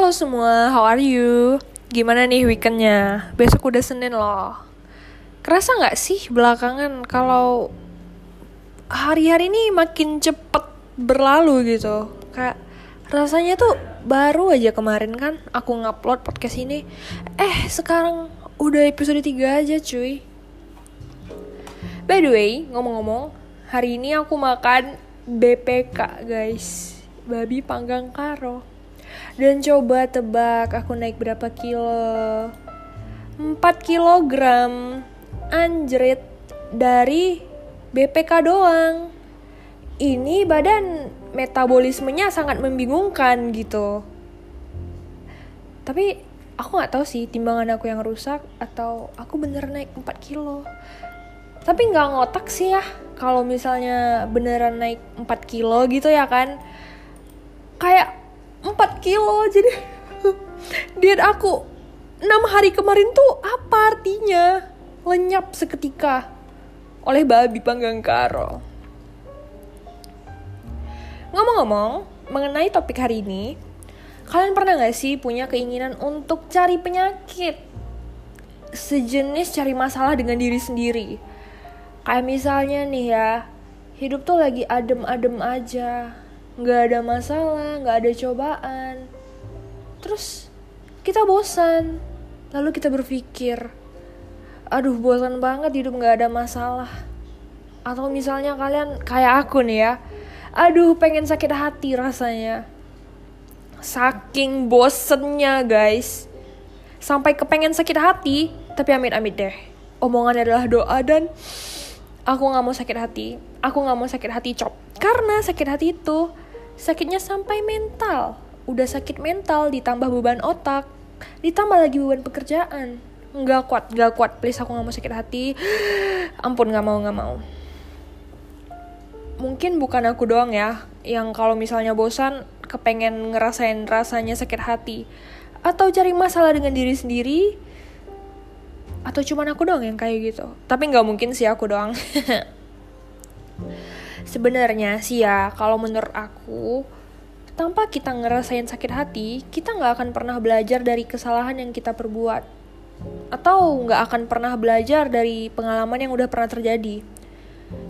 Halo semua, how are you? Gimana nih weekendnya? Besok udah Senin loh. Kerasa nggak sih belakangan kalau hari-hari ini makin cepet berlalu gitu? Kayak rasanya tuh baru aja kemarin kan aku ngupload podcast ini. Eh sekarang udah episode 3 aja cuy. By the way, ngomong-ngomong, hari ini aku makan BPK guys Babi panggang karo Dan coba tebak aku naik berapa kilo? 4 kilogram. Anjrit Dari BPK doang. Ini badan metabolismenya sangat membingungkan gitu. Tapi aku gak tahu sih timbangan aku yang rusak Atau aku bener naik 4 kilo. Tapi nggak ngotak sih ya kalau misalnya beneran naik 4 kilo gitu ya kan. Kayak 4 kilo jadi diet aku 6 hari kemarin tuh apa artinya? Lenyap seketika oleh babi panggang karo. Ngomong-ngomong mengenai topik hari ini kalian pernah gak sih punya keinginan untuk cari penyakit? Sejenis cari masalah dengan diri sendiri. Kayak misalnya nih ya, hidup tuh lagi adem-adem aja, nggak ada masalah, nggak ada cobaan. Terus kita bosan, lalu kita berpikir, aduh bosan banget hidup nggak ada masalah. Atau misalnya kalian kayak aku nih ya, aduh pengen sakit hati rasanya. Saking bosennya guys, sampai kepengen sakit hati, tapi amit-amit deh. Omongan adalah doa dan aku nggak mau sakit hati aku nggak mau sakit hati cop karena sakit hati itu sakitnya sampai mental. Udah sakit mental ditambah beban otak. Ditambah lagi beban pekerjaan. Nggak kuat nggak kuat. Please aku nggak mau sakit hati. Ampun nggak mau nggak mau. Mungkin bukan aku doang ya yang kalau misalnya bosan kepengen ngerasain rasanya sakit hati. Atau cari masalah dengan diri sendiri. Atau cuman aku doang yang kayak gitu. Tapi nggak mungkin sih aku doang sebenarnya sih ya kalau menurut aku tanpa kita ngerasain sakit hati kita nggak akan pernah belajar dari kesalahan yang kita perbuat. Atau nggak akan pernah belajar dari pengalaman yang udah pernah terjadi.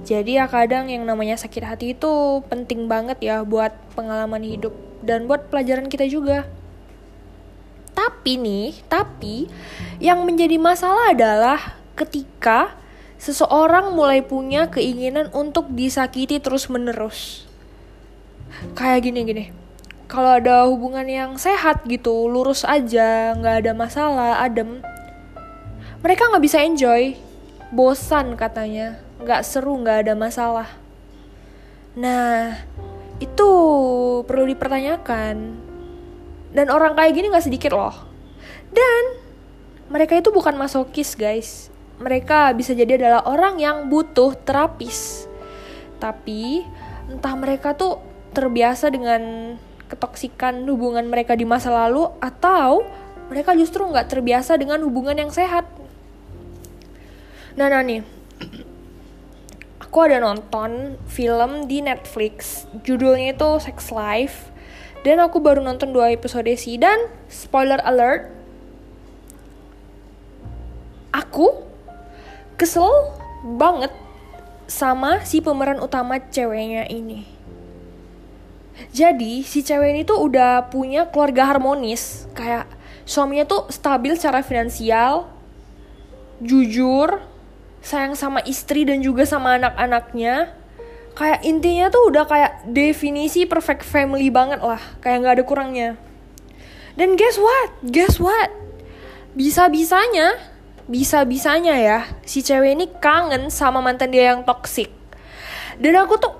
Jadi ya kadang yang namanya sakit hati itu penting banget ya buat pengalaman hidup dan buat pelajaran kita juga. Tapi nih, tapi yang menjadi masalah adalah ketika seseorang mulai punya keinginan untuk disakiti terus-menerus. Kayak gini-gini. Kalau ada hubungan yang sehat gitu, lurus aja, nggak ada masalah, adem. Mereka nggak bisa enjoy, bosan katanya, nggak seru, nggak ada masalah. Nah, itu perlu dipertanyakan dan orang kayak gini gak sedikit loh. Dan mereka itu bukan masokis guys. Mereka bisa jadi adalah orang yang butuh terapis. Tapi entah mereka tuh terbiasa dengan ketoksikan hubungan mereka di masa lalu atau mereka justru nggak terbiasa dengan hubungan yang sehat. Nah, nah nih, aku ada nonton film di Netflix, judulnya itu Sex Life dan aku baru nonton dua episode sih dan spoiler alert aku kesel banget sama si pemeran utama ceweknya ini. Jadi si cewek ini tuh udah punya keluarga harmonis, kayak suaminya tuh stabil secara finansial, jujur, sayang sama istri dan juga sama anak-anaknya, kayak intinya tuh udah kayak definisi perfect family banget lah. Kayak nggak ada kurangnya. Dan guess what? Guess what? Bisa bisanya bisa bisanya ya si cewek ini kangen sama mantan dia yang toxic. Dan aku tuh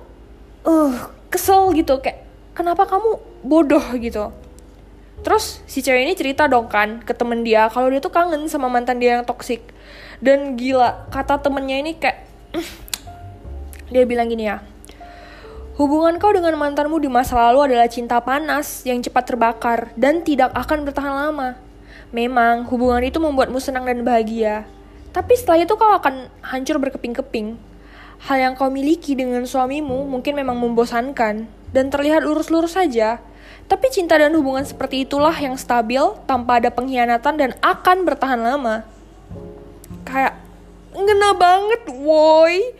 uh kesel gitu kayak kenapa kamu bodoh? gitu. Terus si cewek ini cerita dong kan ke temen dia kalau dia tuh kangen sama mantan dia yang toxic. Dan gila kata temennya ini kayak dia bilang gini ya, Hubungan kau dengan mantanmu di masa lalu adalah cinta panas yang cepat terbakar dan tidak akan bertahan lama. Memang hubungan itu membuatmu senang dan bahagia, tapi setelah itu kau akan hancur berkeping-keping. Hal yang kau miliki dengan suamimu mungkin memang membosankan dan terlihat lurus-lurus saja, Tapi cinta dan hubungan seperti itulah yang stabil tanpa ada pengkhianatan dan akan bertahan lama. Kayak ngena banget, woi.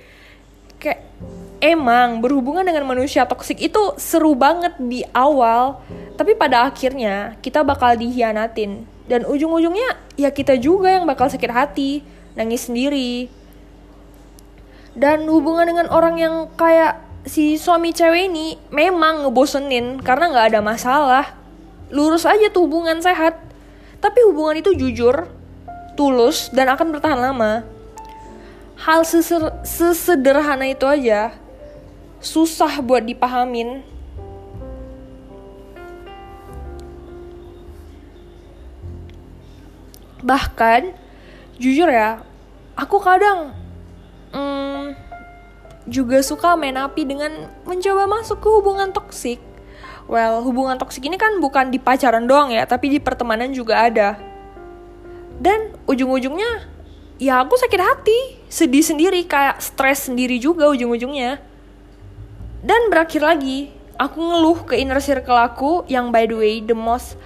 Kayak emang berhubungan dengan manusia toksik itu seru banget di awal, tapi pada akhirnya kita bakal dihianatin dan ujung-ujungnya ya kita juga yang bakal sakit hati, nangis sendiri. Dan hubungan dengan orang yang kayak si suami cewek ini memang ngebosenin karena nggak ada masalah. Lurus aja tuh hubungan sehat. Tapi hubungan itu jujur, tulus, dan akan bertahan lama. Hal seser sesederhana itu aja susah buat dipahamin. Bahkan, jujur ya, aku kadang hmm, juga suka main api dengan mencoba masuk ke hubungan toksik. Well, hubungan toksik ini kan bukan di pacaran doang ya, tapi di pertemanan juga ada. Dan ujung-ujungnya, ya aku sakit hati, sedih sendiri, kayak stres sendiri juga ujung-ujungnya. Dan berakhir lagi, aku ngeluh ke inner circle aku yang by the way the most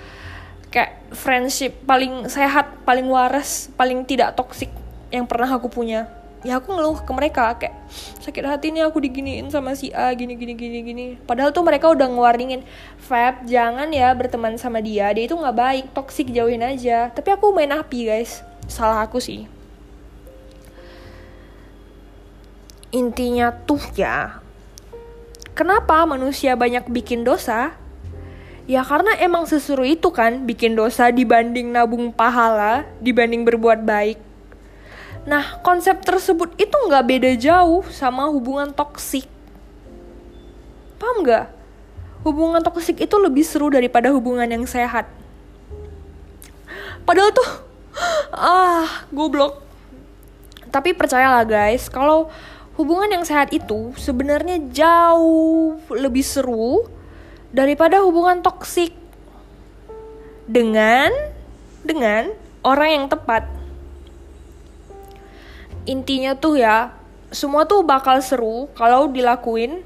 kayak friendship paling sehat, paling waras, paling tidak toksik yang pernah aku punya. Ya aku ngeluh ke mereka kayak sakit hati nih aku diginiin sama si A gini gini gini gini. Padahal tuh mereka udah ngewarningin Fab jangan ya berteman sama dia dia itu nggak baik toksik jauhin aja. Tapi aku main api guys. Salah aku sih. Intinya tuh ya kenapa manusia banyak bikin dosa ya karena emang sesuruh itu kan bikin dosa dibanding nabung pahala dibanding berbuat baik Nah, konsep tersebut itu nggak beda jauh sama hubungan toksik. Paham nggak? Hubungan toksik itu lebih seru daripada hubungan yang sehat. Padahal tuh, ah, goblok. Tapi percayalah guys, kalau hubungan yang sehat itu sebenarnya jauh lebih seru daripada hubungan toksik dengan dengan orang yang tepat intinya tuh ya semua tuh bakal seru kalau dilakuin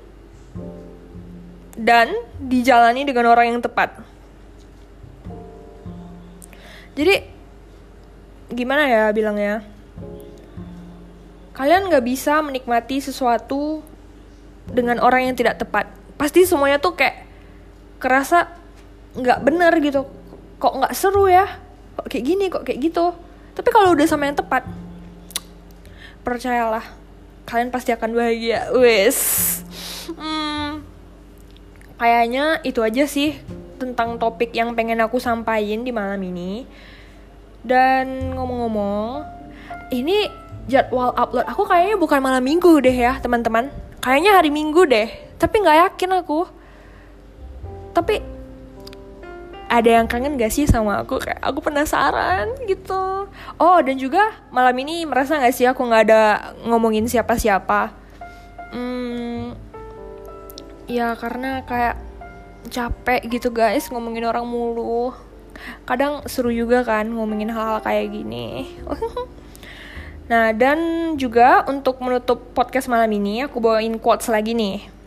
dan dijalani dengan orang yang tepat. Jadi gimana ya bilangnya? Kalian nggak bisa menikmati sesuatu dengan orang yang tidak tepat. Pasti semuanya tuh kayak kerasa nggak bener gitu. Kok nggak seru ya? Kok kayak gini? Kok kayak gitu? Tapi kalau udah sama yang tepat, percayalah kalian pasti akan bahagia wes hmm, kayaknya itu aja sih tentang topik yang pengen aku sampaikan di malam ini dan ngomong-ngomong ini jadwal upload aku kayaknya bukan malam minggu deh ya teman-teman kayaknya hari minggu deh tapi nggak yakin aku tapi ada yang kangen gak sih sama aku? Kayak aku penasaran gitu. Oh dan juga malam ini merasa gak sih aku nggak ada ngomongin siapa-siapa? Hmm, ya karena kayak capek gitu guys ngomongin orang mulu. Kadang seru juga kan ngomongin hal-hal kayak gini. Nah dan juga untuk menutup podcast malam ini aku bawain quotes lagi nih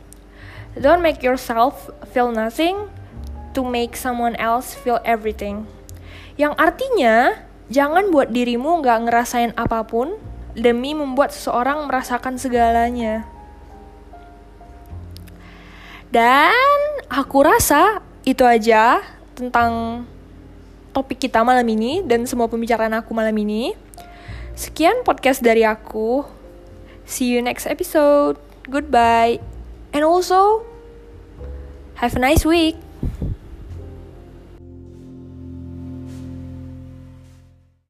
don't make yourself feel nothing to make someone else feel everything. Yang artinya, jangan buat dirimu nggak ngerasain apa pun demi membuat seseorang merasakan segalanya. Dan aku rasa itu aja tentang topik kita malam ini dan semua pembicaraan aku malam ini. Sekian podcast dari aku. See you next episode. Goodbye. And also, have a nice week.